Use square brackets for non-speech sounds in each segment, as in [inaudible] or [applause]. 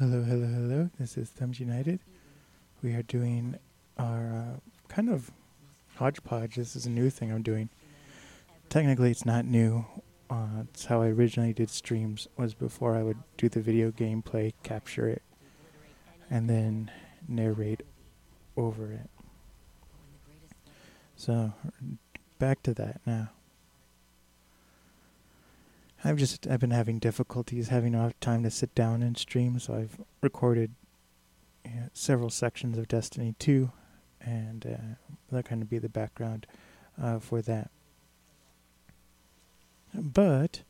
Hello, hello, hello. This is Thumbs United. We are doing our uh, kind of hodgepodge. This is a new thing I'm doing. Technically, it's not new. Uh, it's how I originally did streams. Was before I would do the video gameplay, capture it, and then narrate over it. So, back to that now. I've just I've been having difficulties having enough time to sit down and stream, so I've recorded several sections of Destiny 2, and uh, that kind of be the background uh, for that. But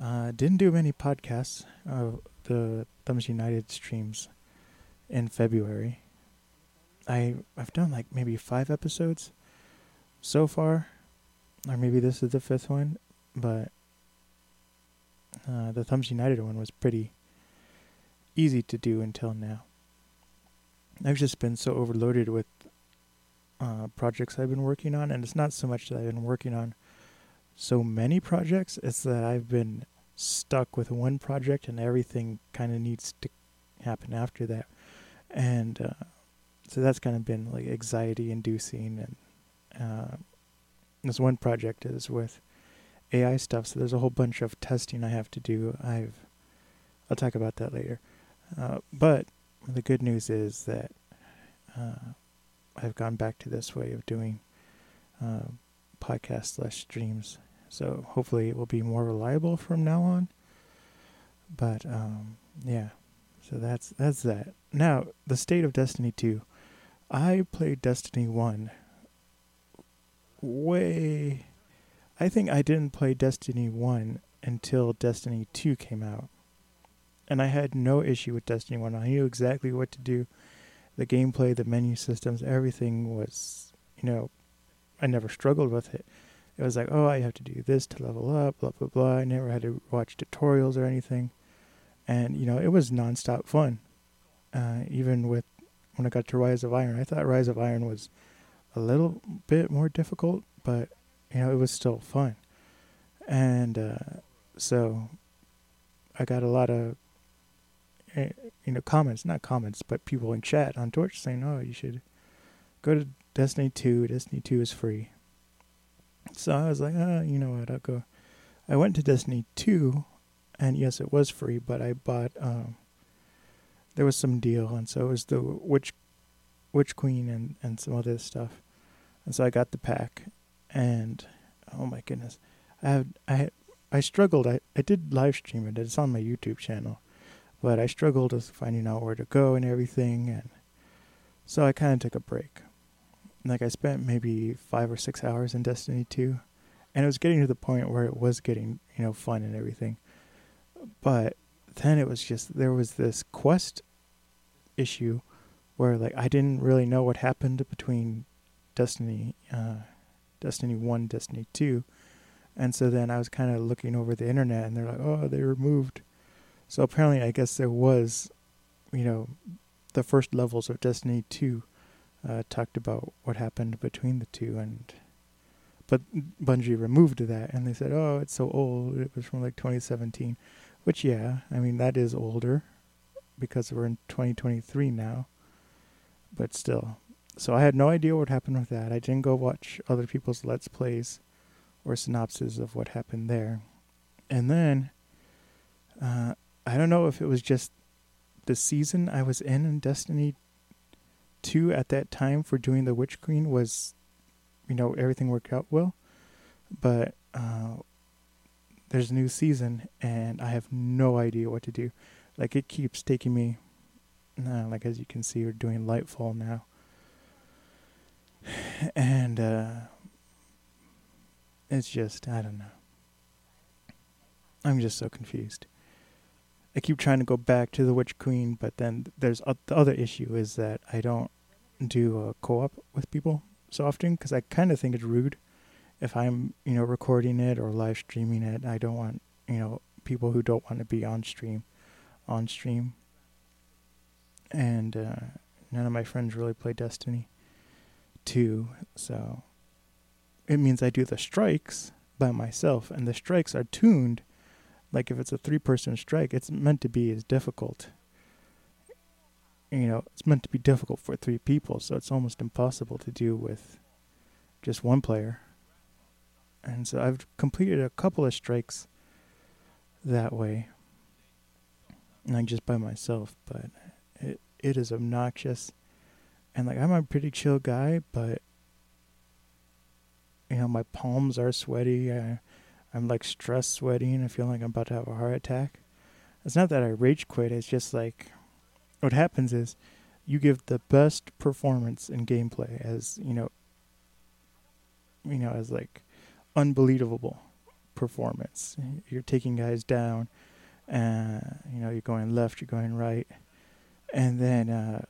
uh, didn't do many podcasts of the Thumbs United streams in February. I I've done like maybe five episodes so far, or maybe this is the fifth one, but uh, the Thumbs United one was pretty easy to do until now. I've just been so overloaded with uh, projects I've been working on, and it's not so much that I've been working on so many projects, it's that I've been stuck with one project and everything kind of needs to happen after that. And uh, so that's kind of been like anxiety inducing. And uh, this one project is with AI stuff, so there's a whole bunch of testing I have to do. I've I'll talk about that later. Uh, but the good news is that uh, I've gone back to this way of doing uh, podcasts slash streams. So hopefully it will be more reliable from now on. But um, yeah, so that's that's that. Now the state of Destiny two. I played Destiny one way I think I didn't play Destiny 1 until Destiny 2 came out. And I had no issue with Destiny 1. I knew exactly what to do. The gameplay, the menu systems, everything was, you know, I never struggled with it. It was like, oh, I have to do this to level up, blah, blah, blah. I never had to watch tutorials or anything. And, you know, it was nonstop fun. Uh, even with when I got to Rise of Iron, I thought Rise of Iron was a little bit more difficult, but you know, it was still fun. And uh, so I got a lot of, eh, you know, comments, not comments, but people in chat on Twitch saying, oh, you should go to Destiny 2. Destiny 2 is free. So I was like, oh, you know what, I'll go. I went to Destiny 2, and yes, it was free, but I bought, um, there was some deal, and so it was the Witch, Witch Queen and, and some other stuff. And so I got the pack, and oh my goodness, I I I struggled. I I did live stream it. It's on my YouTube channel, but I struggled with finding out where to go and everything, and so I kind of took a break. Like I spent maybe five or six hours in Destiny two, and it was getting to the point where it was getting you know fun and everything, but then it was just there was this quest issue where like I didn't really know what happened between Destiny uh, Destiny 1, Destiny 2. And so then I was kind of looking over the internet and they're like, oh, they removed. So apparently, I guess there was, you know, the first levels of Destiny 2 uh, talked about what happened between the two. And, but Bungie removed that and they said, oh, it's so old. It was from like 2017. Which, yeah, I mean, that is older because we're in 2023 now. But still, so I had no idea what happened with that. I didn't go watch other people's let's plays or synopses of what happened there. And then uh, I don't know if it was just the season I was in in Destiny 2 at that time for doing the Witch Queen was, you know, everything worked out well. But uh, there's a new season and I have no idea what to do. Like it keeps taking me, uh, like as you can see, we're doing Lightfall now and uh, it's just I don't know. I'm just so confused. I keep trying to go back to the Witch Queen, but then there's the other issue is that I don't do a co-op with people so often because I kind of think it's rude if I'm you know recording it or live streaming it. I don't want you know people who don't want to be on stream on stream. And uh, none of my friends really play Destiny two, so it means I do the strikes by myself, and the strikes are tuned. Like if it's a three person strike, it's meant to be as difficult you know, it's meant to be difficult for three people, so it's almost impossible to do with just one player. And so I've completed a couple of strikes that way, not just by myself, but it it is obnoxious. And like I'm a pretty chill guy, but you know my palms are sweaty. I, I'm like stress sweating. I feel like I'm about to have a heart attack. It's not that I rage quit. It's just like what happens is you give the best performance in gameplay as you know you know as like unbelievable performance you're taking guys down uh you know you're going left you're going right and then uh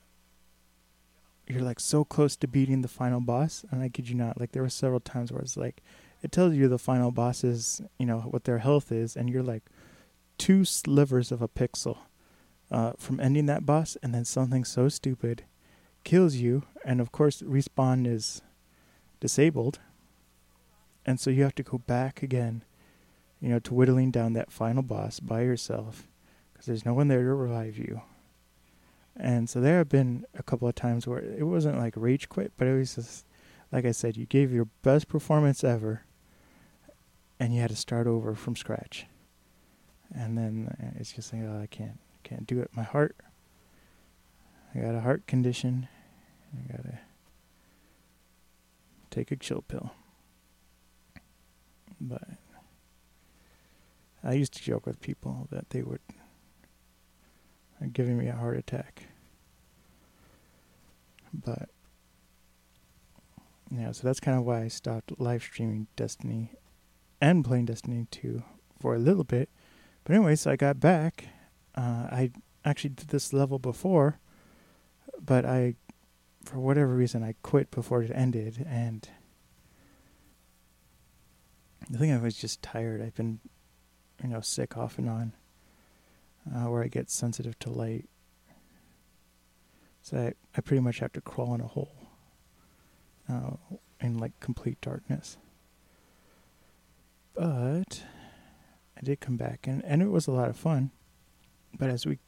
you're like so close to beating the final boss and i kid you not like there were several times where it's like it tells you the final bosses you know what their health is and you're like two slivers of a pixel uh, from ending that boss, and then something so stupid kills you, and of course, respawn is disabled, and so you have to go back again, you know, to whittling down that final boss by yourself, because there's no one there to revive you. And so there have been a couple of times where it wasn't like rage quit, but it was just, like I said, you gave your best performance ever, and you had to start over from scratch. And then uh, it's just like, oh, I can't. Can't do it. My heart. I got a heart condition. I gotta take a chill pill. But I used to joke with people that they would are giving me a heart attack. But yeah, so that's kind of why I stopped live streaming Destiny and playing Destiny 2 for a little bit. But anyway, so I got back uh, I actually did this level before, but I, for whatever reason, I quit before it ended, and I think I was just tired. I've been, you know, sick off and on, uh, where I get sensitive to light. So I, I pretty much have to crawl in a hole, uh, in like complete darkness. But I did come back, and, and it was a lot of fun. But as we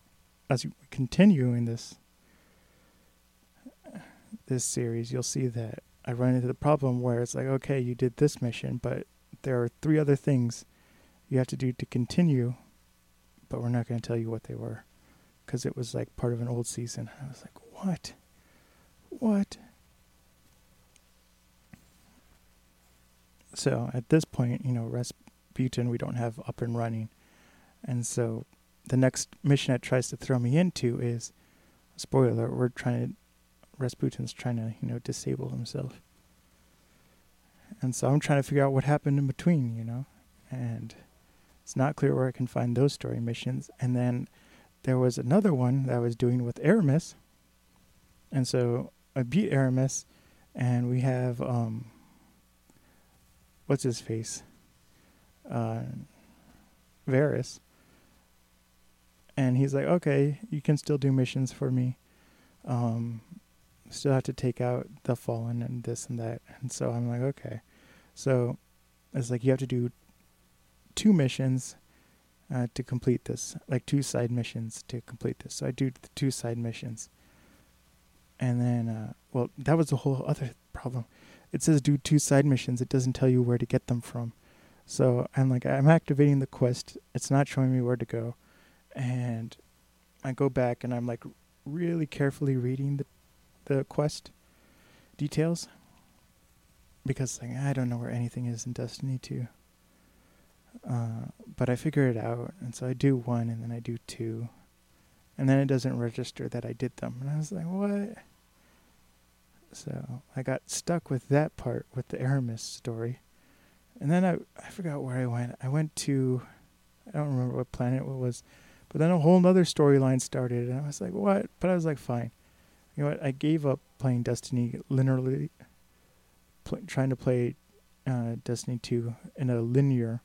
as we continue in this this series, you'll see that I run into the problem where it's like, okay, you did this mission, but there are three other things you have to do to continue, but we're not going to tell you what they were because it was like part of an old season. I was like, what? What? So at this point, you know, Rasputin we don't have up and running. And so the next mission it tries to throw me into is spoiler we're trying to Rasputin's trying to, you know, disable himself. And so I'm trying to figure out what happened in between, you know. And it's not clear where I can find those story missions. And then there was another one that I was doing with Eramis. And so I beat Eramis and we have um what's his face? Uh Variks and he's like, okay, you can still do missions for me. Um, still have to take out the fallen and this and that. And so I'm like, okay. So it's like you have to do two missions uh, to complete this, like two side missions to complete this. So I do the two side missions. And then, uh, well, that was a whole other problem. It says do two side missions. It doesn't tell you where to get them from. So I'm like, I'm activating the quest. It's not showing me where to go and I go back and I'm like really carefully reading the the quest details because like I don't know where anything is in Destiny 2. Uh, but I figure it out, and so I do one, and then I do two, and then it doesn't register that I did them, and I was like, what? So I got stuck with that part with the Eramis story, and then I I forgot where I went. I went to I don't remember what planet it was. But then a whole nother storyline started, and I was like, what? But I was like, fine. You know what? I gave up playing Destiny linearly, pl- trying to play uh, Destiny 2 in a linear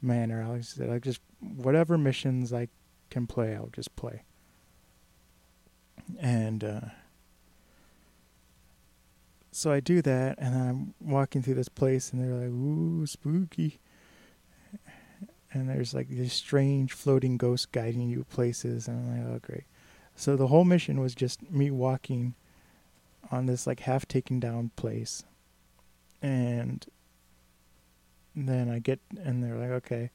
manner. I said, like, just whatever missions I can play, I'll just play. And uh, so I do that, and I'm walking through this place, and they're like, ooh, spooky and there's like these strange floating ghosts guiding you places and I'm like, oh great. So the whole mission was just me walking on this like half taken down place. And then I get and they're like, okay,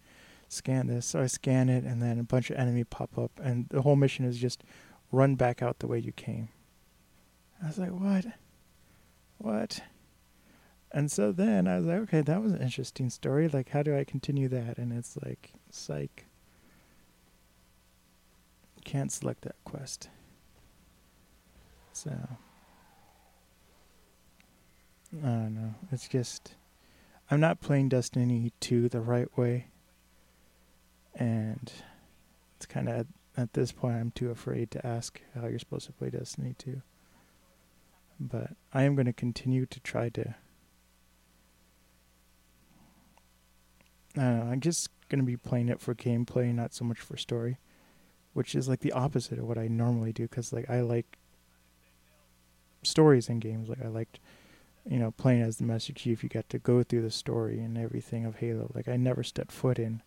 scan this. So I scan it and then a bunch of enemy pop up and the whole mission is just run back out the way you came. I was like, what? What? And so then I was like, okay, that was an interesting story. Like, how do I continue that? And it's like, psych. Can't select that quest. So, I don't know. It's just, I'm not playing Destiny 2 the right way. And it's kind of, at this point, I'm too afraid to ask how you're supposed to play Destiny 2. But I am going to continue to try to I'm just gonna be playing it for gameplay, not so much for story, which is like the opposite of what I normally do. Because like I like stories in games. Like I liked, you know, playing as the Master Chief. You got to go through the story and everything of Halo. Like I never stepped foot in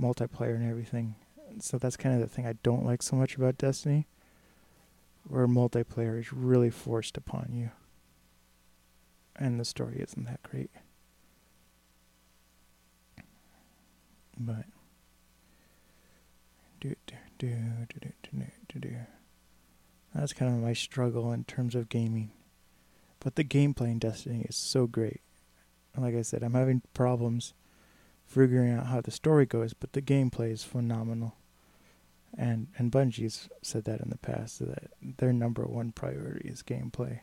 multiplayer and everything. So that's kind of the thing I don't like so much about Destiny, where multiplayer is really forced upon you, and the story isn't that great. But do do do do do do do do. That's kind of my struggle in terms of gaming. But the gameplay in Destiny is so great. Like I said, I'm having problems figuring out how the story goes, but the gameplay is phenomenal. And and Bungie's said that in the past that their number one priority is gameplay.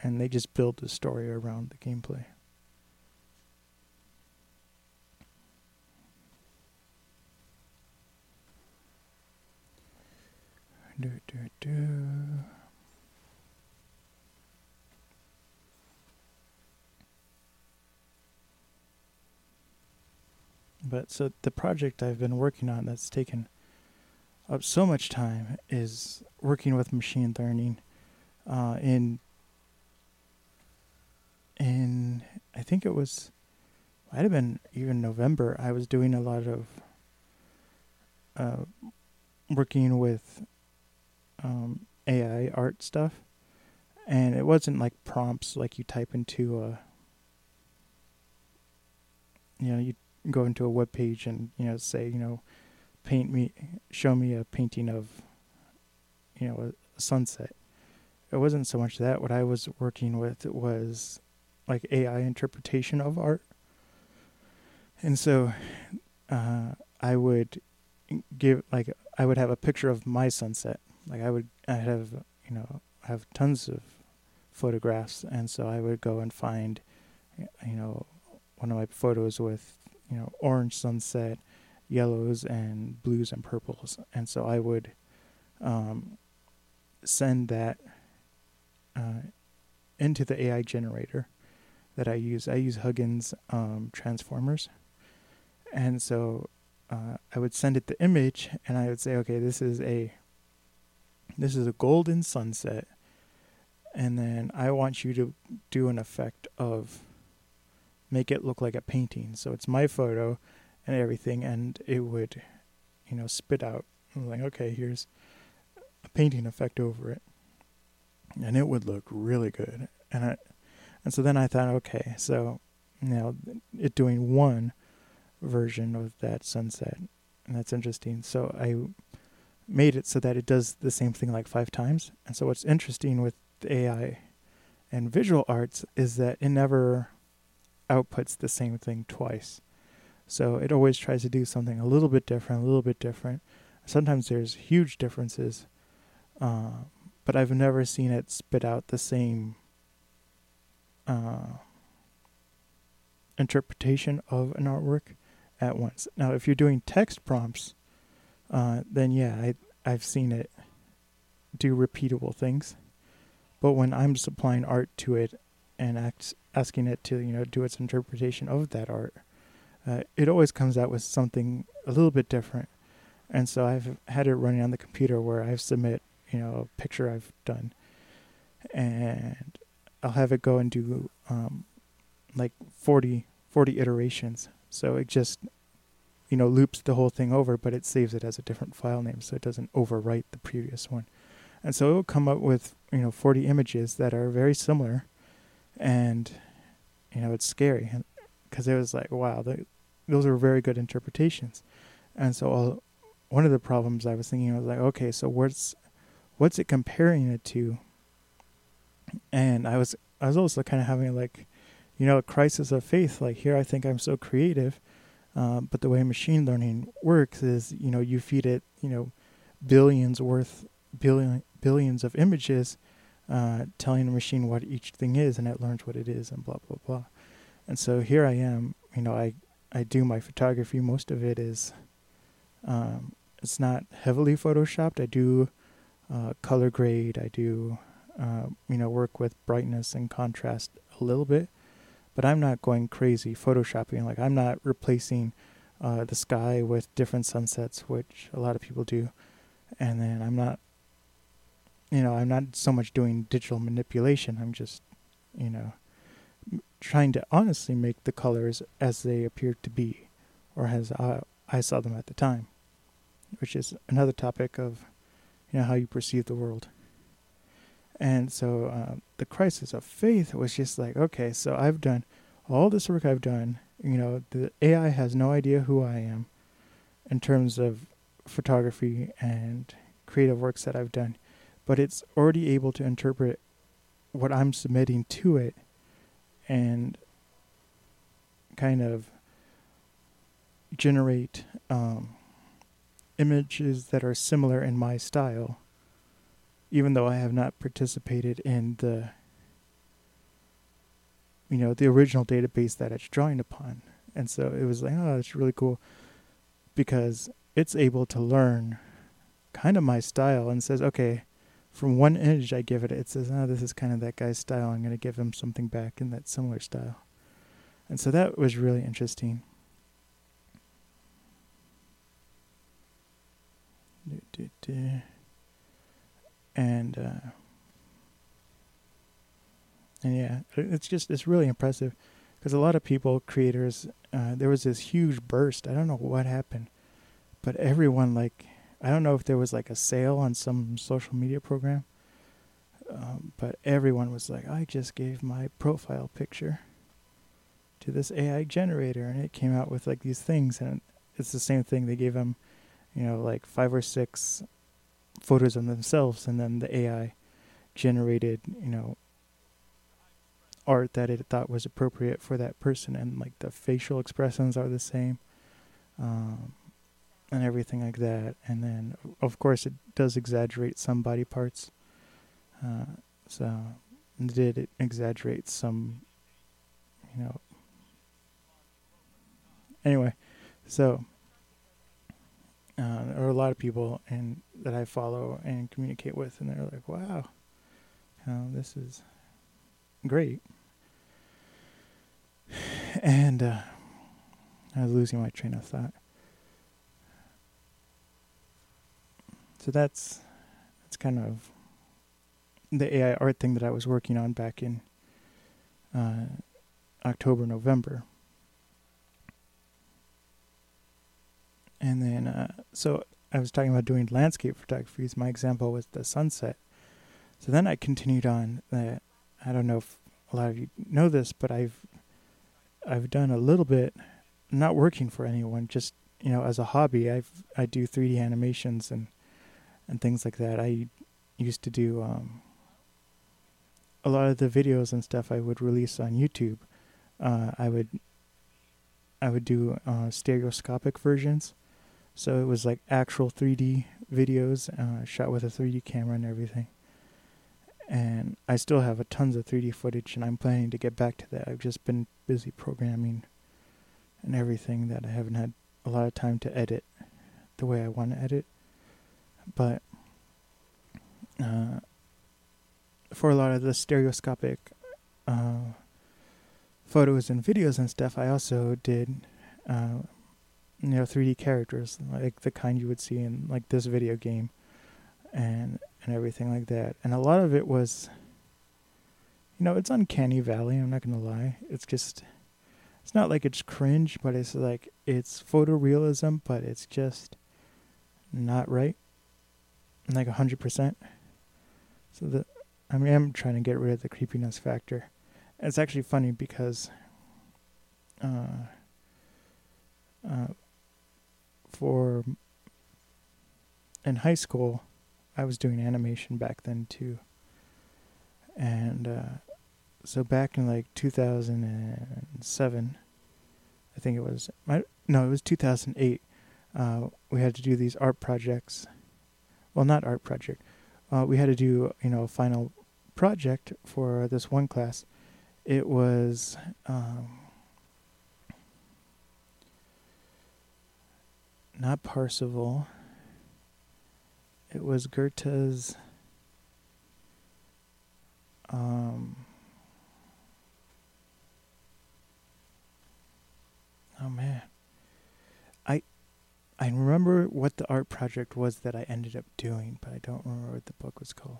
And they just build the story around the gameplay. Do, do, do. But so the project I've been working on that's taken up so much time is working with machine learning uh, in in I think it was might have been even November. I was doing a lot of uh, working with um, AI art stuff, and it wasn't like prompts like you type into a you know you go into a web page and you know say you know paint me show me a painting of you know a, sunset. It wasn't so much that. What i was working with was like ai interpretation of art. And so uh, i would give like i would have a picture of my sunset. Like I would, I have, you know, have tons of photographs, and so I would go and find, you know, one of my photos with, you know, orange sunset, yellows and blues and purples, and so I would um, send that uh, into the AI generator that I use. I use Hugging's um, transformers, and so uh, I would send it the image, and I would say, okay, this is a this is a golden sunset. And then I want you to do an effect of make it look like a painting. So it's my photo and everything, and it would, you know, spit out. Like, okay, here's a painting effect over it, and it would look really good. And I, and so then I thought, okay, so now it doing one version of that sunset, and that's interesting. So I made it so that it does the same thing like five times. And so what's interesting with AI and visual arts is that it never outputs the same thing twice. So it always tries to do something a little bit different, a little bit different. Sometimes there's huge differences, uh, but I've never seen it spit out the same uh, interpretation of an artwork at once. Now, if you're doing text prompts, uh, then yeah, I I've seen it do repeatable things. But when I'm supplying art to it and act, asking it to you know do its interpretation of that art, uh, it always comes out with something a little bit different. And so I've had it running on the computer where I submit you know a picture I've done, and I'll have it go and do um, like 40, 40 iterations. So it just you know, loops the whole thing over, but it saves it as a different file name, so it doesn't overwrite the previous one. And so it will come up with you know 40 images that are very similar, and you know it's scary because it was like wow, the, those are very good interpretations. And so all, one of the problems I was thinking was like, okay, so what's what's it comparing it to? And I was I was also kind of having like, you know, a crisis of faith. Like here, I think I'm so creative, uh, but the way machine learning works is, you know, you feed it, you know, billions worth billion billions of images, uh, telling the machine what each thing is, and it learns what it is, and blah blah blah. And so here I am. You know, I I do my photography. Most of it is, um, it's not heavily photoshopped. I do uh, color grade. I do, uh, you know, work with brightness and contrast a little bit, but I'm not going crazy photoshopping. Like I'm not replacing uh, the sky with different sunsets, which a lot of people do, and then I'm not, you know, I'm not so much doing digital manipulation. I'm just, you know, trying to honestly make the colors as they appear to be, or as I, I saw them at the time, which is another topic of, you know, how you perceive the world. And so uh, the crisis of faith was just like, okay, so I've done all this work I've done. You know, the AI has no idea who I am in terms of photography and creative works that I've done, but it's already able to interpret what I'm submitting to it and kind of generate um, images that are similar in my style, even though I have not participated in the you know the original database that it's drawing upon. And so it was like, oh, it's really cool because it's able to learn kind of my style and says, okay, from one image I give it, it says, oh, this is kind of that guy's style. I'm going to give him something back in that similar style. And so that was really interesting. And, uh, and yeah, it's just, it's really impressive because a lot of people, creators, uh, there was this huge burst. I don't know what happened, but everyone like I don't know if there was like a sale on some social media program, um, but everyone was like, I just gave my profile picture to this AI generator, and it came out with like these things, and it's the same thing. They gave them, you know, like five or six photos of themselves, and then the AI generated, you know, art that it thought was appropriate for that person, and like the facial expressions are the same. Um, and everything like that. And then, of course, it does exaggerate some body parts. Uh, so, did it exaggerate some, you know. Anyway, so uh, there are a lot of people and that I follow and communicate with, and they're like, "Wow, this is great." [sighs] And uh, I was losing my train of thought. So that's that's kind of the AI art thing that I was working on back in uh, October, November. And then, uh, so I was talking about doing landscape photography. My example was the sunset. So then I continued on that. I don't know if a lot of you know this, but I've I've done a little bit, not working for anyone, just you know as a hobby. I've I do 3D animations and and things like that. I used to do um, a lot of the videos and stuff I would release on YouTube. Uh, I would I would do uh, stereoscopic versions, so it was like actual 3D videos uh, shot with a 3D camera and everything. And I still have a tons of 3D footage, and I'm planning to get back to that. I've just been busy programming and everything that I haven't had a lot of time to edit the way I want to edit. But uh, for a lot of the stereoscopic uh, photos and videos and stuff, I also did, uh, you know, 3D characters like the kind you would see in like this video game, and and everything like that. And a lot of it was, you know, it's uncanny valley. I'm not gonna lie. It's just it's not like it's cringe, but it's like it's photorealism, but it's just not right. Like a hundred percent. So the I mean I'm trying to get rid of the creepiness factor. It's actually funny because uh, uh, for in high school, I was doing animation back then too, and uh, so back in like 2007, I think it was. my, no, it was 2008. Uh, we had to do these art projects. Well, not art project. Uh, we had to do you know a final project for this one class. It was. Um, not Parsifal. It was Goethe's. Um, oh man, I remember what the art project was that I ended up doing, but I don't remember what the book was called.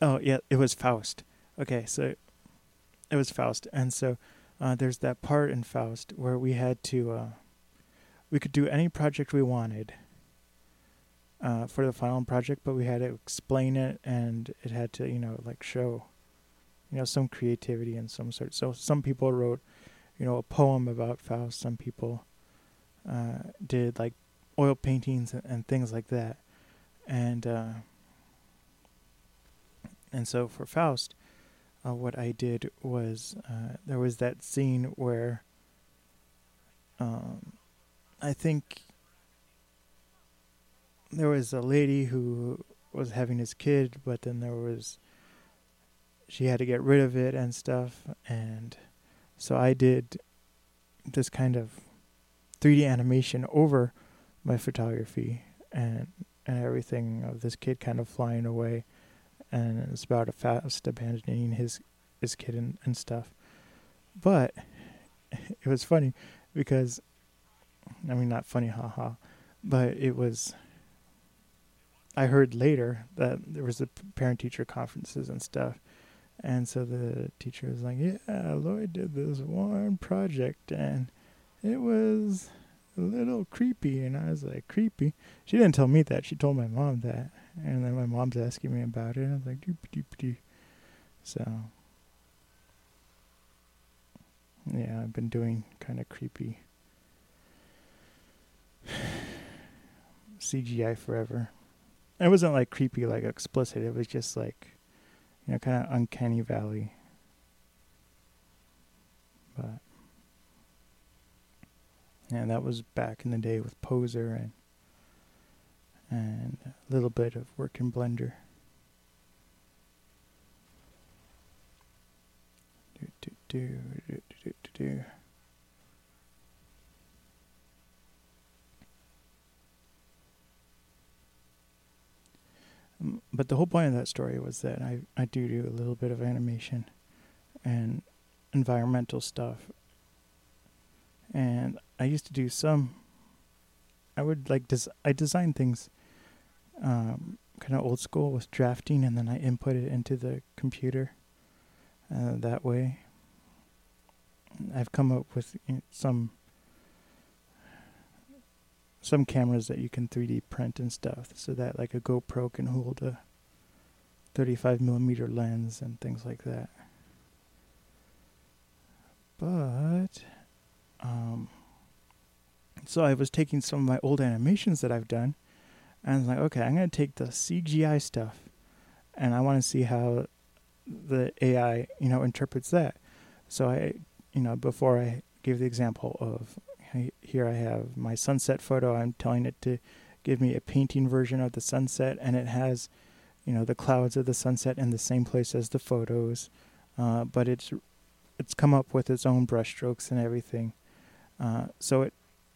Oh yeah, it was Faust. Okay, so it was Faust, and so uh, there's that part in Faust where we had to. Uh, we could do any project we wanted uh, for the final project, but we had to explain it and it had to, you know, like show, you know, some creativity and some sort. So some people wrote, you know, a poem about Faust. Some people uh, did like oil paintings and, and things like that, and uh, and so for Faust, uh, what I did was uh, there was that scene where. Um, I think there was a lady who was having his kid, but then there was she had to get rid of it and stuff, and so I did this kind of 3D animation over my photography and and everything of this kid kind of flying away, and it's about a Faust abandoning his his kid and, and stuff. But [laughs] it was funny because I mean, not funny, haha, but it was. I heard later that there was a parent teacher conferences and stuff, and so the teacher was like, "Yeah, Lloyd did this one project, and it was a little creepy." And I was like, "Creepy?" She didn't tell me that. She told my mom that, and then my mom's asking me about it. And I was like, "Doop doop doop." So, yeah, I've been doing kind of creepy [sighs] CGI forever. It wasn't like creepy, like explicit. It was just like, you know, kind of uncanny valley. But yeah, that was back in the day with Poser and and a little bit of work in Blender. Do do do do do do do. Um, but the whole point of that story was that I, I do do a little bit of animation and environmental stuff. And I used to do some. I would like des- I design things um, kind of old school with drafting, and then I input it into the computer. Uh, that way, I've come up with you know, some some cameras that you can 3D print and stuff, so that like a GoPro can hold a 35 millimeter lens and things like that. But, um, so I was taking some of my old animations that I've done, and I was like, okay, I'm gonna take the CGI stuff, and I want to see how the AI, you know, interprets that. So I, you know, before I gave the example of here I have my sunset photo. I'm telling it to give me a painting version of the sunset, and it has, you know, the clouds of the sunset in the same place as the photos, uh, but it's it's come up with its own brushstrokes and everything. Uh, so it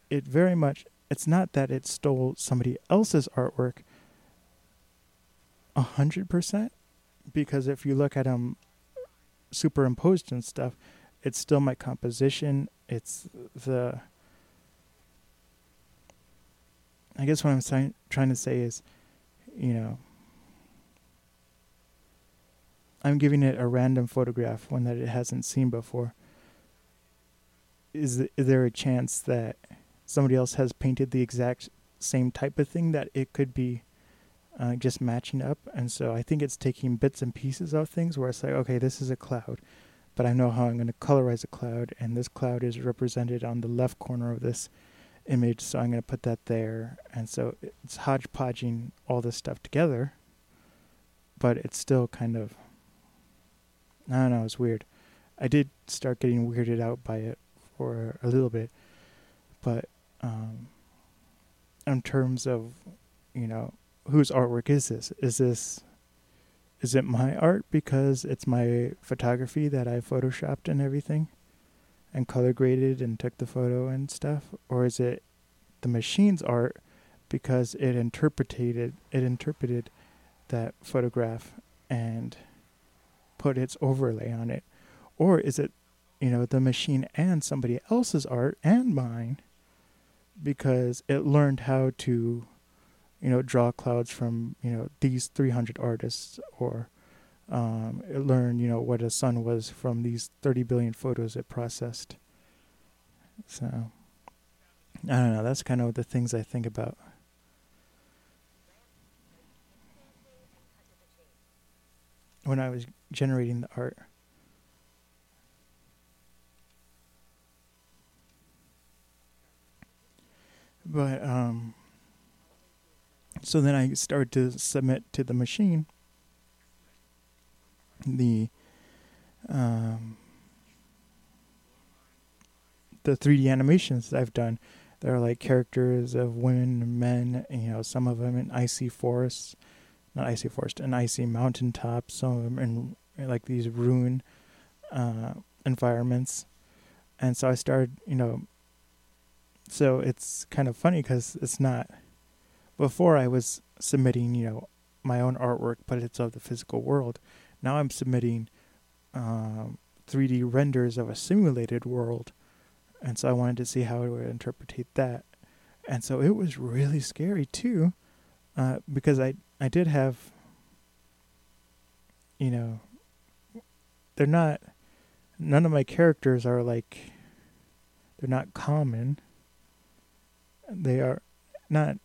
it very much it's not that it stole somebody else's artwork a hundred percent, because if you look at them superimposed and stuff, it's still my composition. It's the I guess what I'm si- trying to say is, you know, I'm giving it a random photograph, one that it hasn't seen before. Is is there a chance that somebody else has painted the exact same type of thing that it could be uh, just matching up? And so I think it's taking bits and pieces of things where it's like, okay, this is a cloud, but I know how I'm going to colorize a cloud, and this cloud is represented on the left corner of this image, so I'm going to put that there. And so it's hodgepodging all this stuff together, but it's still kind of, I don't know, it's weird. I did start getting weirded out by it for a little bit, but um, in terms of, you know, whose artwork is this? Is this is it my art because it's my photography that I photoshopped and everything and color graded and took the photo and stuff or is it the machine's art because it interpreted it interpreted that photograph and put its overlay on it or is it you know the machine and somebody else's art and mine because it learned how to you know, draw clouds from, you know, these 300 artists or um, learn, you know, what a sun was from these 30 billion photos it processed. So, I don't know. That's kind of the things I think about. When I was generating the art. But, um, so then I started to submit to the machine the um, the 3D animations I've done. There are like characters of women and men, you know, some of them in icy forests, not icy forest, an icy mountaintops, some of them in, in like these ruin uh, environments. And so I started, you know, so it's kind of funny because it's not before I was submitting, you know, my own artwork, but it's of the physical world. Now I'm submitting um, 3D renders of a simulated world, and so I wanted to see how I would interpret that. And so it was really scary too, uh, because I I did have, you know, they're not, none of my characters are like, they're not common. They are not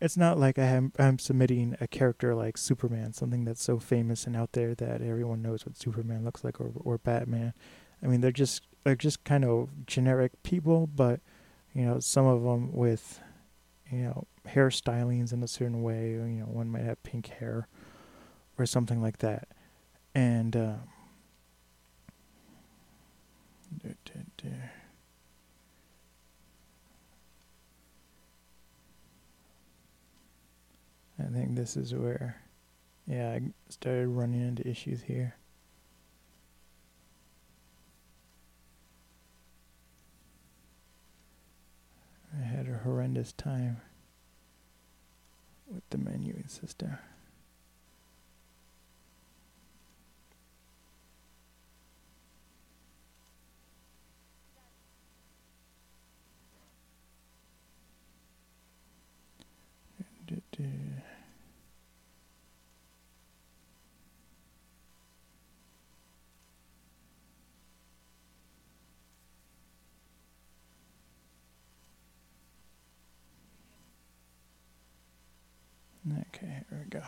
it's not like I am I'm submitting a character like Superman, something that's so famous and out there that everyone knows what Superman looks like, or or Batman. I mean, they're just they're just kind of generic people, but you know, some of them with you know hairstylings in a certain way. You know, one might have pink hair or something like that, and. Um, I think this is where, yeah, I started running into issues here. I had a horrendous time with the menuing system. Okay, here we go.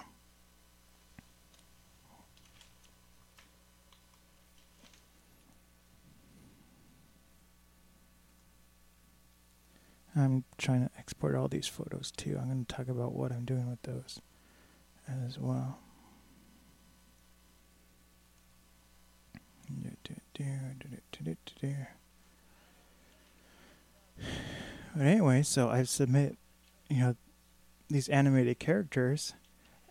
I'm trying to export all these photos too. I'm going to talk about what I'm doing with those as well. But anyway, so I submit, you know, these animated characters,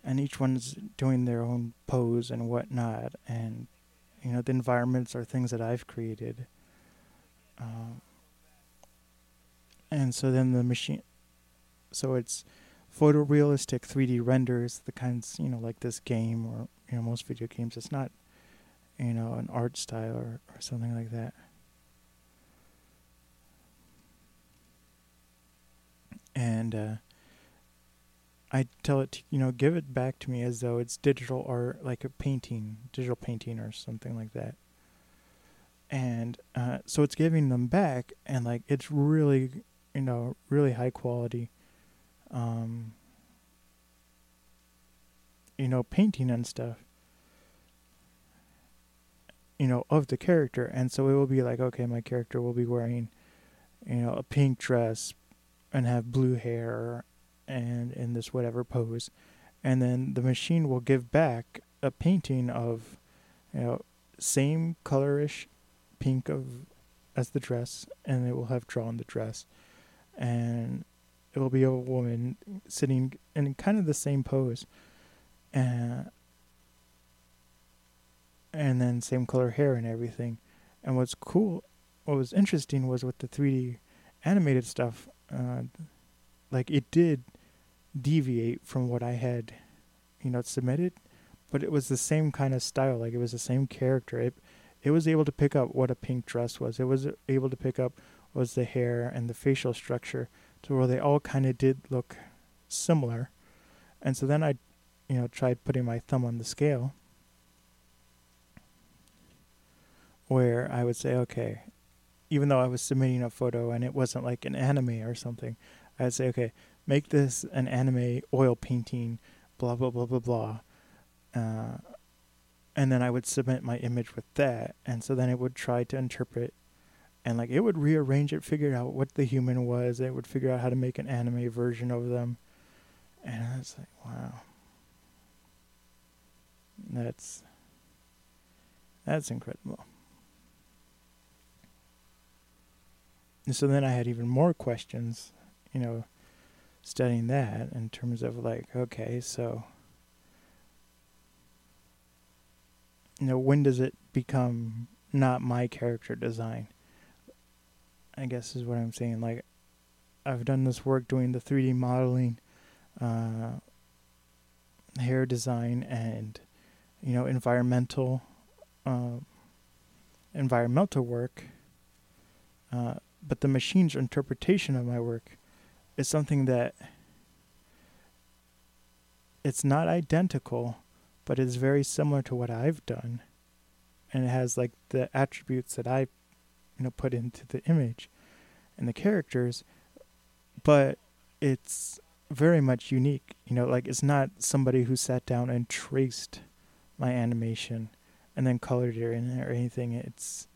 and each one's doing their own pose and whatnot, and you know the environments are things that I've created. Um, and so then the machine, so it's photorealistic 3D renders, the kinds you know like this game or you know most video games. It's not you know an art style or, or something like that. And uh, I tell it, to, you know, give it back to me as though it's digital art, like a painting, digital painting or something like that. and uh, so it's giving them back, and like it's really, you know, really high quality, um, you know, painting and stuff, you know, of the character, and so it will be like, okay, my character will be wearing, you know, a pink dress, and have blue hair, and in this whatever pose, and then the machine will give back a painting of, you know, same colorish pink of as the dress, and it will have drawn the dress, and it will be a woman sitting in kind of the same pose, and and then same color hair and everything. And what's cool, what was interesting was with the 3D animated stuff, uh, like it did deviate from what I had, you know, submitted, but it was the same kind of style. Like it was the same character. It it was able to pick up what a pink dress was. It was able to pick up was the hair and the facial structure to where they all kind of did look similar. And so then I, you know, tried putting my thumb on the scale where I would say, okay, even though I was submitting a photo and it wasn't like an anime or something, I'd say, okay, make this an anime oil painting, blah, blah, blah, blah, blah. Uh, and then I would submit my image with that, and so then it would try to interpret, and like it would rearrange it, figure out what the human was. It would figure out how to make an anime version of them, and I was like, wow, that's that's incredible. And so then I had even more questions, you know, studying that in terms of like, okay, so you know, when does it become not my character design? I guess is what I'm saying. Like, I've done this work doing the 3D modeling, uh, hair design, and you know, environmental, uh, environmental work. Uh, but the machine's interpretation of my work is something that it's not identical but it's very similar to what I've done. And it has like the attributes that I, you know, put into the image and the characters, but it's very much unique. You know, like it's not somebody who sat down and traced my animation and then colored it in or anything. It's,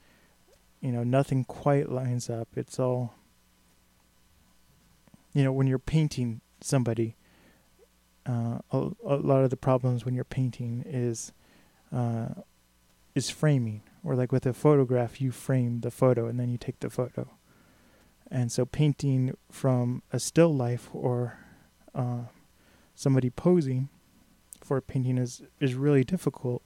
you know, nothing quite lines up. It's all, you know, when you're painting somebody, uh, a, a, lot of the problems when you're painting is uh, is framing, or like with a photograph, you frame the photo and then you take the photo. And so, painting from a still life or uh, somebody posing for a painting is is really difficult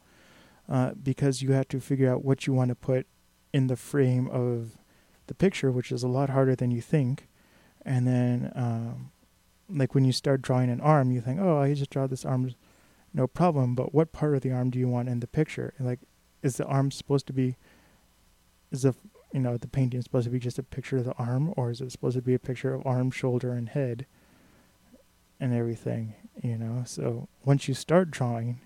uh, because you have to figure out what you want to put in the frame of the picture, which is a lot harder than you think. And then um, like when you start drawing an arm, you think, oh, I just draw this arm, no problem. But what part of the arm do you want in the picture? like, is the arm supposed to be, is the you know the painting supposed to be just a picture of the arm, or is it supposed to be a picture of arm, shoulder, and head, and everything? You know. So once you start drawing,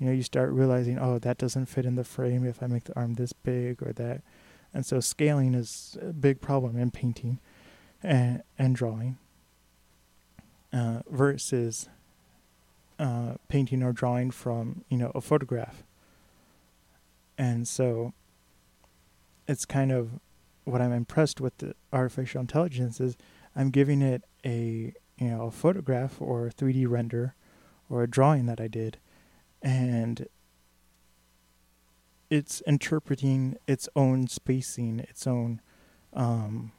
you know, you start realizing, oh, that doesn't fit in the frame if I make the arm this big or that, and so scaling is a big problem in painting and and drawing uh, versus uh, painting or drawing from you know a photograph. And so it's kind of what I'm impressed with the artificial intelligence is I'm giving it a you know a photograph or a 3D render or a drawing that I did. And it's interpreting its own spacing, its own um,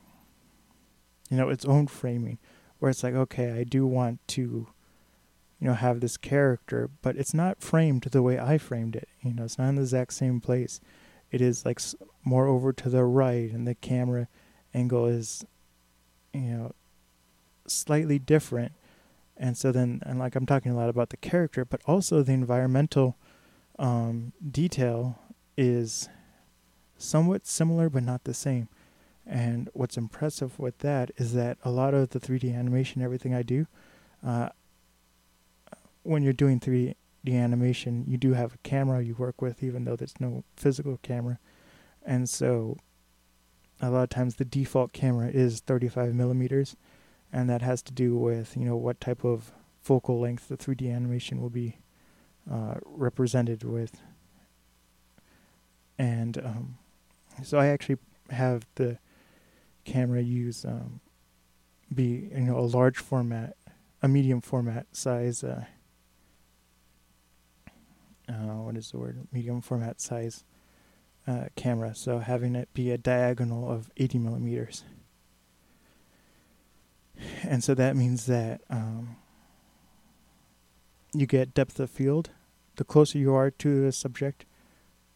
you know, its own framing where it's like, okay, I do want to, you know, have this character, but it's not framed the way I framed it. You know, it's not in the exact same place. It is like more over to the right, and the camera angle is, you know, slightly different. And so then, and like I'm talking a lot about the character, but also the environmental um, detail is somewhat similar, but not the same. And what's impressive with that is that a lot of the 3D animation, everything I do, uh, when you're doing 3D animation, you do have a camera you work with, even though there's no physical camera. and so a lot of times the default camera is 35 millimeters, and that has to do with you know what type of focal length the 3D animation will be uh, represented with. And um, so I actually have the camera use um, be you know a large format, a medium format size. Uh, uh, what is the word? Medium format size uh, camera. So having it be a diagonal of 80 millimeters. And so that means that um, you get depth of field. The closer you are to the subject,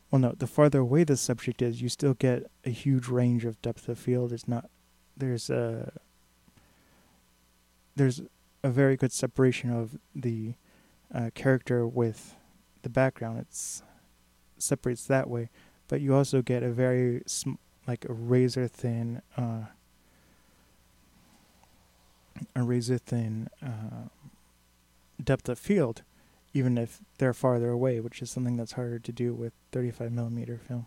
well, no, the farther away the subject is, you still get a huge range of depth of field. It's not there's a there's a very good separation of the uh, character with the background. It's separates that way, but you also get a very sm- like a razor thin uh, a razor thin uh, depth of field, even if they're farther away, which is something that's harder to do with 35 millimeter film.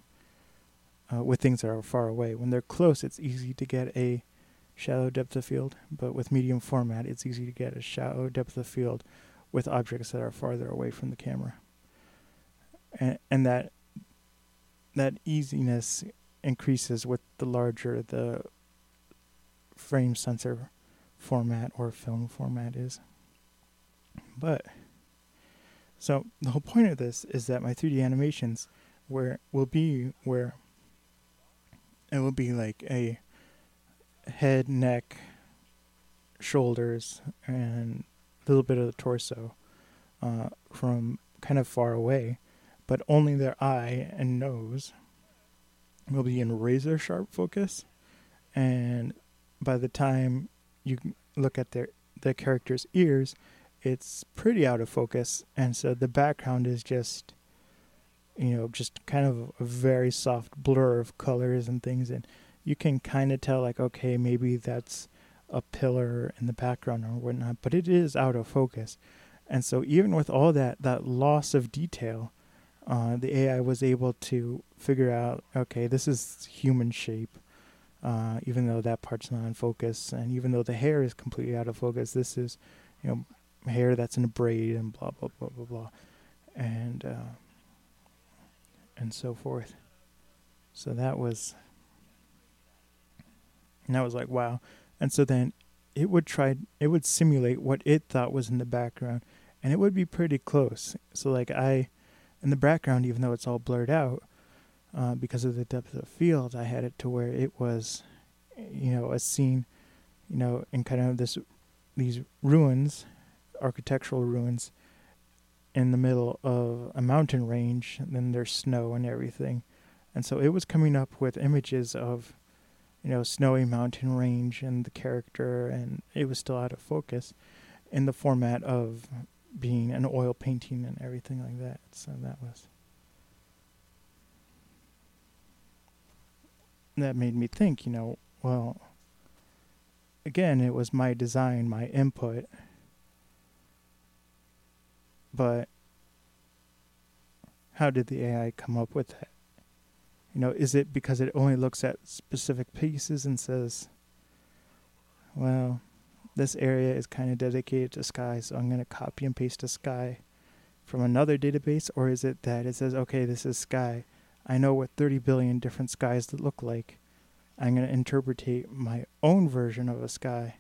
Uh, with things that are far away, when they're close, it's easy to get a shallow depth of field, but with medium format, it's easy to get a shallow depth of field with objects that are farther away from the camera. And, and that that easiness increases with the larger the frame sensor format or film format is. But so the whole point of this is that my 3D animations where will be where it will be like a head, neck, shoulders, and a little bit of the torso uh, from kind of far away, but only their eye and nose will be in razor sharp focus. And by the time you look at their the character's ears, it's pretty out of focus, and so the background is just, you know, just kind of a very soft blur of colors and things, and you can kind of tell, like, okay, maybe that's a pillar in the background or whatnot, but it is out of focus, and so even with all that that loss of detail, uh, the AI was able to figure out, okay, this is human shape. Uh, even though that part's not in focus, and even though the hair is completely out of focus, this is, you know, hair that's in a braid and blah blah blah blah blah, and uh, and so forth. So that was, and that was like wow, and so then it would try, it would simulate what it thought was in the background, and it would be pretty close. So like I, in the background, even though it's all blurred out, uh, because of the depth of field, I had it to where it was, you know, a scene, you know, in kind of this, these ruins architectural ruins in the middle of a mountain range, and then there's snow and everything. And so it was coming up with images of, you know, snowy mountain range and the character, and it was still out of focus in the format of being an oil painting and everything like that. So that was. That made me think, you know, well, again, it was my design, my input but how did the AI come up with that? You know, is it because it only looks at specific pieces and says, well, this area is kind of dedicated to sky, so I'm going to copy and paste a sky from another database? Or is it that it says, okay, this is sky. I know what 30 billion different skies look like. I'm going to interpretate my own version of a sky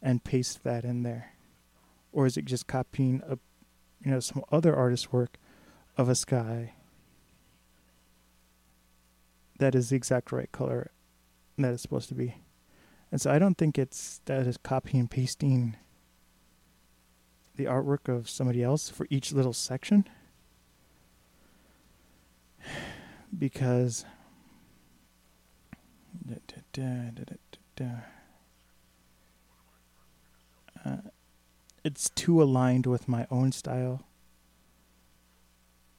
and paste that in there. Or is it just copying a you know, some other artist's work of a sky that is the exact right color that it's supposed to be. And so I don't think it's that is copy and pasting the artwork of somebody else for each little section. Because da, da, da, uh, it's too aligned with my own style.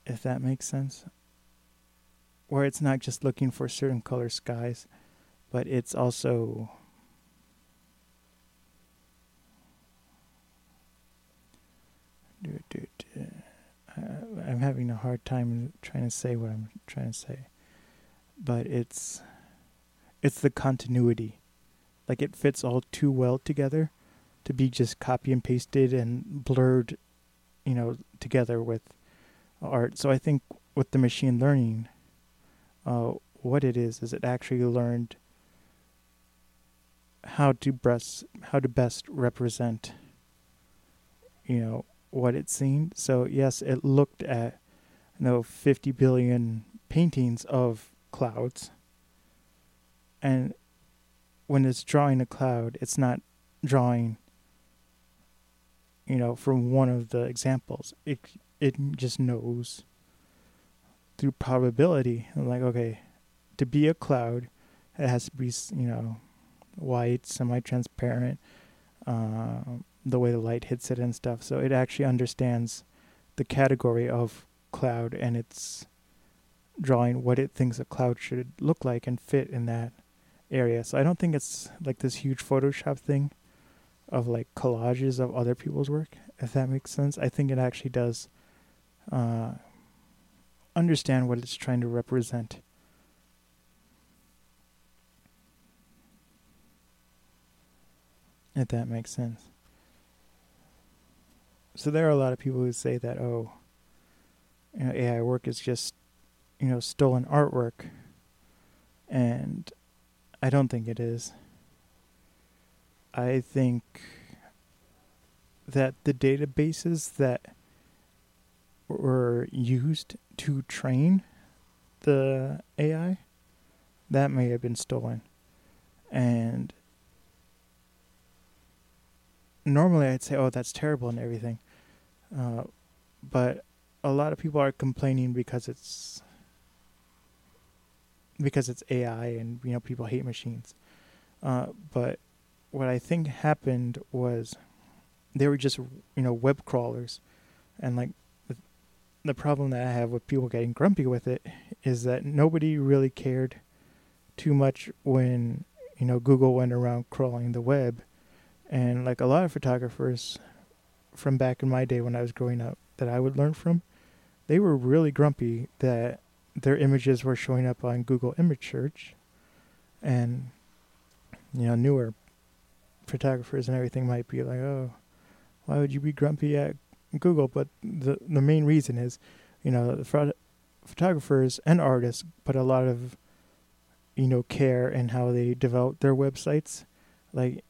If that makes sense. Where it's not just looking for certain color skies, but it's also I'm having a hard time trying to say what I'm trying to say. but it's it's the continuity. Like it fits all too well together to be just copy and pasted and blurred, you know, together with art. So I think with the machine learning, uh, what it is is it actually learned how to best how to best represent, you know, what it's seen. So yes, it looked at, you know, 50 billion paintings of clouds, and when it's drawing a cloud, it's not drawing you know, from one of the examples. It it just knows through probability. Like, okay, to be a cloud, it has to be, you know, white, semi-transparent, uh, the way the light hits it and stuff. So it actually understands the category of cloud and it's drawing what it thinks a cloud should look like and fit in that area. So I don't think it's like this huge Photoshop thing of like collages of other people's work, if that makes sense. I think it actually does uh, understand what it's trying to represent. If that makes sense. So there are a lot of people who say that, oh, you know, AI work is just, you know, stolen artwork. And I don't think it is. I think that the databases that were used to train the AI that may have been stolen. And normally I'd say, oh, that's terrible and everything. Uh, but a lot of people are complaining because it's because it's AI and you know people hate machines. Uh, but what I think happened was they were just you know web crawlers, and like the, the problem that I have with people getting grumpy with it is that nobody really cared too much when you know Google went around crawling the web, and like a lot of photographers from back in my day when I was growing up that I would learn from, they were really grumpy that their images were showing up on Google image search and you know newer photographers and everything might be like, oh, why would you be grumpy at Google? But the the main reason is, you know, the photographers and artists put a lot of, you know, care in how they develop their websites. Like,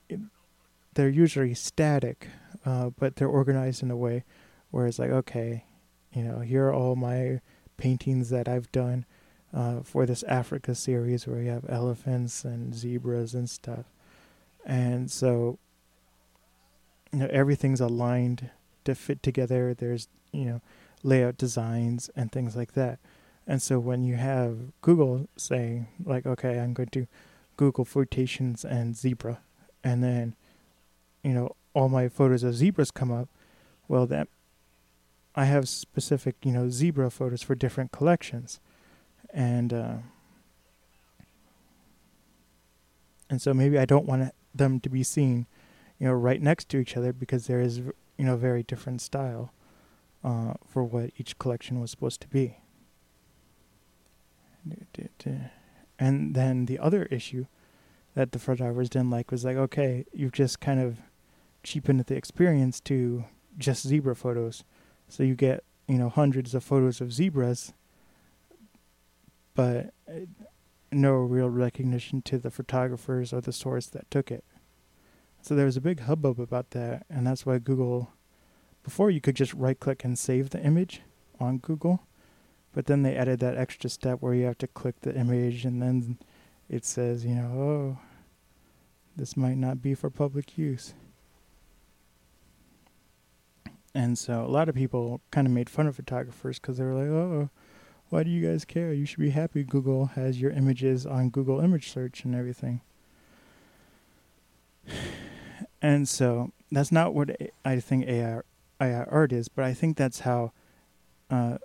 they're usually static, uh, but they're organized in a way where it's like, okay, you know, here are all my paintings that I've done uh, for this Africa series where you have elephants and zebras and stuff. And so you know everything's aligned to fit together. There's you know layout designs and things like that. And so when you have google saying like okay i'm going to google quotations and zebra and then you know all my photos of zebras come up well that i have specific you know zebra photos for different collections and uh, and so maybe i don't want them to be seen, you know, right next to each other because there is, you know, very different style uh, for what each collection was supposed to be. And then the other issue that the photographers didn't like was like, okay, you've just kind of cheapened the experience to just zebra photos. So you get, you know, hundreds of photos of zebras, but uh, no real recognition to the photographers or the source that took it. So there was a big hubbub about that, and that's why Google, before you could just right click and save the image on Google, but then they added that extra step where you have to click the image and then it says, you know, oh, this might not be for public use. And so a lot of people kind of made fun of photographers because they were like, oh, why do you guys care? You should be happy Google has your images on Google image search and everything. [sighs] And so that's not what I think AI, AI art is, but I think that's how uh,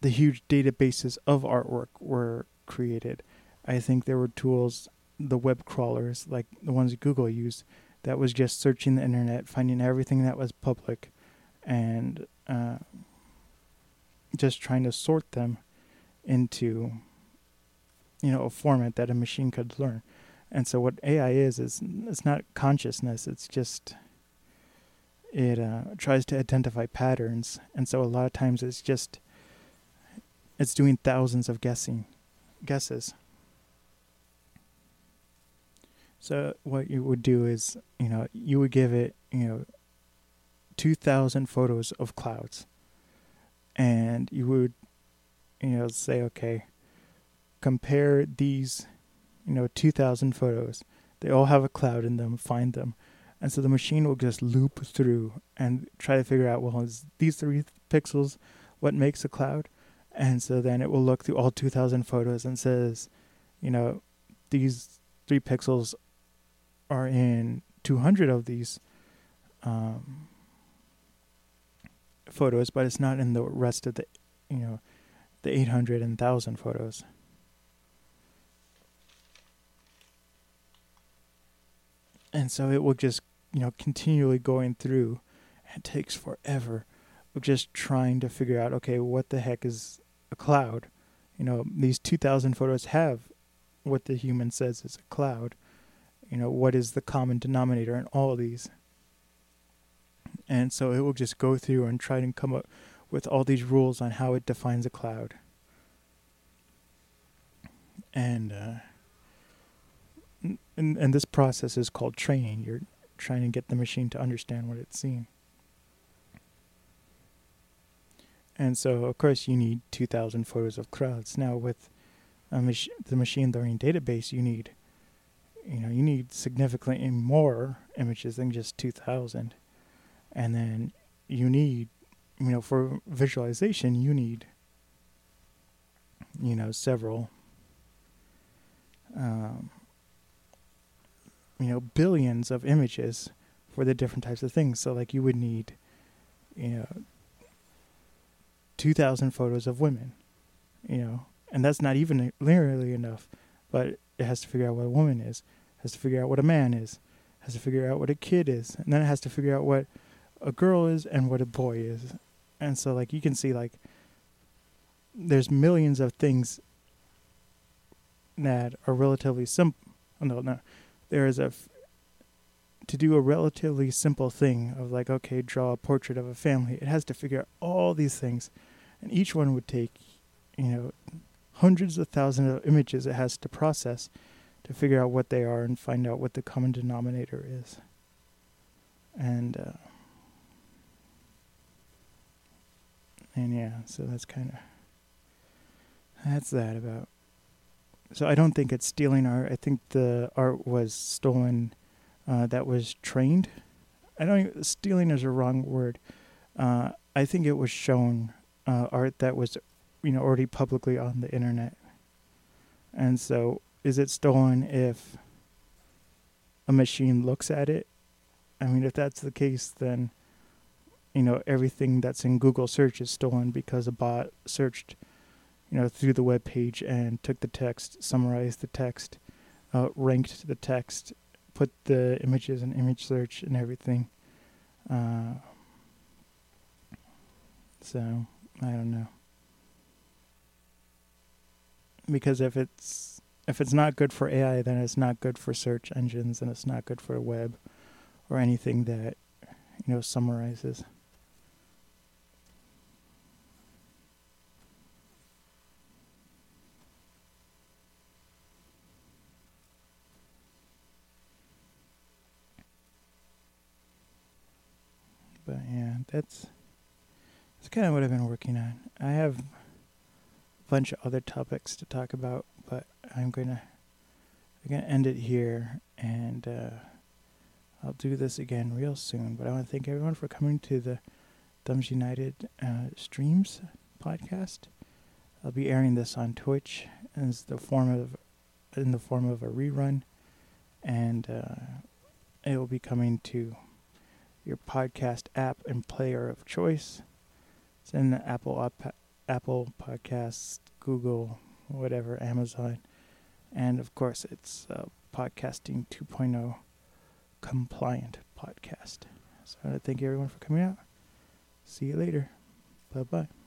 the huge databases of artwork were created. I think there were tools, the web crawlers, like the ones Google used, that was just searching the internet, finding everything that was public, and uh, just trying to sort them into you know, a format that a machine could learn. And so what AI is is it's not consciousness. It's just it uh, tries to identify patterns, and so a lot of times it's just it's doing thousands of guessing guesses. So what you would do is, you know, you would give it, you know, 2000 photos of clouds. And you would you know say okay, compare these, you know, 2000 photos. They all have a cloud in them, find them. And so the machine will just loop through and try to figure out, well, is these three pixels what makes a cloud? And so then it will look through all 2000 photos and says, you know, these three pixels are in 200 of these um, photos, but it's not in the rest of the, you know, the 800 and 1000 photos. And so it will just, you know, continually going through. It takes forever of just trying to figure out, okay, what the heck is a cloud? You know, these 2,000 photos have what the human says is a cloud. You know, what is the common denominator in all of these? And so it will just go through and try to come up with all these rules on how it defines a cloud. And uh, and and this process is called training. You're trying to get the machine to understand what it's seeing. And so, of course, you need 2,000 photos of clouds. Now, with mach- the machine learning database, you need, you know, you need significantly more images than just 2,000. And then you need, you know, for visualization, you need, you know, several, um, you know, billions of images for the different types of things. So, like, you would need, you know, 2,000 photos of women, you know, and that's not even linearly enough, but it has to figure out what a woman is, has to figure out what a man is, has to figure out what a kid is, and then it has to figure out what a girl is and what a boy is. And so, like, you can see, like, there's millions of things that are relatively simple. Oh, no, no. There is a. F- to do a relatively simple thing of, like, okay, draw a portrait of a family, it has to figure out all these things and each one would take, you know, hundreds of thousands of images it has to process to figure out what they are and find out what the common denominator is. And uh, and yeah, so that's kind of that's that about. So I don't think it's stealing art. I think the art was stolen. Uh, that was trained. I don't. Even, stealing is a wrong word. Uh, I think it was shown uh, art that was, you know, already publicly on the internet. And so, is it stolen if a machine looks at it? I mean, if that's the case, then, you know, everything that's in Google search is stolen because a bot searched, you know, through the web page and took the text, summarized the text, uh, ranked the text, put the images in image search and everything. Uh, so I don't know. Because if it's if it's not good for AI, then it's not good for search engines, and it's not good for web or anything that you know summarizes. But yeah, that's that's kind of what I've been working on. I have a bunch of other topics to talk about, but I'm gonna I'm gonna end it here, and uh, I'll do this again real soon. But I want to thank everyone for coming to the Thumbs United uh, streams podcast. I'll be airing this on Twitch as the form of in the form of a rerun, and uh, it will be coming to your podcast app and player of choice. It's in the Apple Apple Podcasts, Google, whatever, Amazon, and of course it's podcasting 2.0 compliant podcast. So I thank everyone for coming out. See you later. Bye bye.